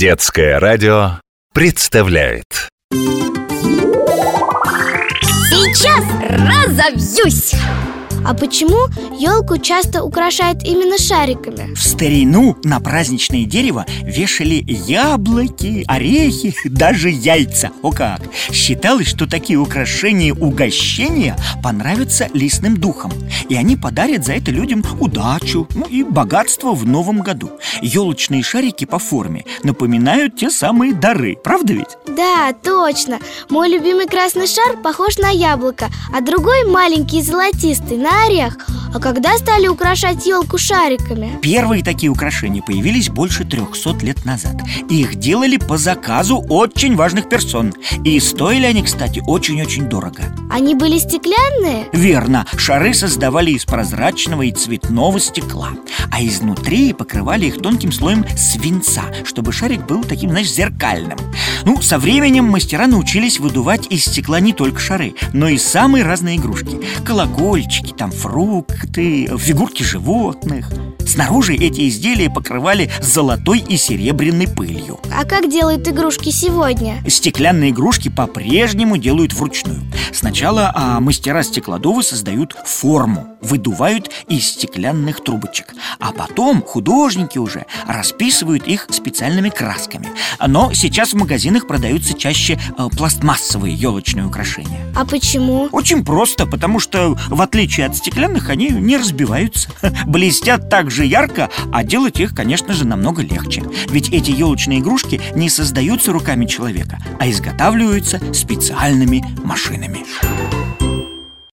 Детское радио представляет Сейчас разовьюсь! А почему елку часто украшают именно шариками? В старину на праздничное дерево вешали яблоки, орехи, даже яйца О как! Считалось, что такие украшения угощения понравятся лесным духам И они подарят за это людям удачу ну, и богатство в новом году Елочные шарики по форме напоминают те самые дары, правда ведь? Да, точно Мой любимый красный шар похож на яблоко А другой маленький золотистый на орех а когда стали украшать елку шариками? Первые такие украшения появились больше 300 лет назад. Их делали по заказу очень важных персон. И стоили они, кстати, очень-очень дорого. Они были стеклянные? Верно, шары создавали из прозрачного и цветного стекла. А изнутри покрывали их тонким слоем свинца Чтобы шарик был таким, знаешь, зеркальным. Ну, со временем мастера научились выдувать из стекла не только шары Но и самые разные игрушки. Колокольчики, там фрукты, фигурки животных Снаружи эти изделия покрывали золотой и серебряной пылью. А как делают игрушки сегодня? Стеклянные игрушки по-прежнему делают вручную. Сначала а, мастера стеклодувы создают форму Выдувают из стеклянных трубочек. А потом художники уже расписывают их специальными красками. Но сейчас в магазинах продаются чаще а, пластмассовые елочные украшения. А почему? Очень просто, потому что в отличие от стеклянных они не разбиваются. Блестят же ярко, а делать их, конечно же, намного легче. Ведь эти елочные игрушки не создаются руками человека, а изготавливаются специальными машинами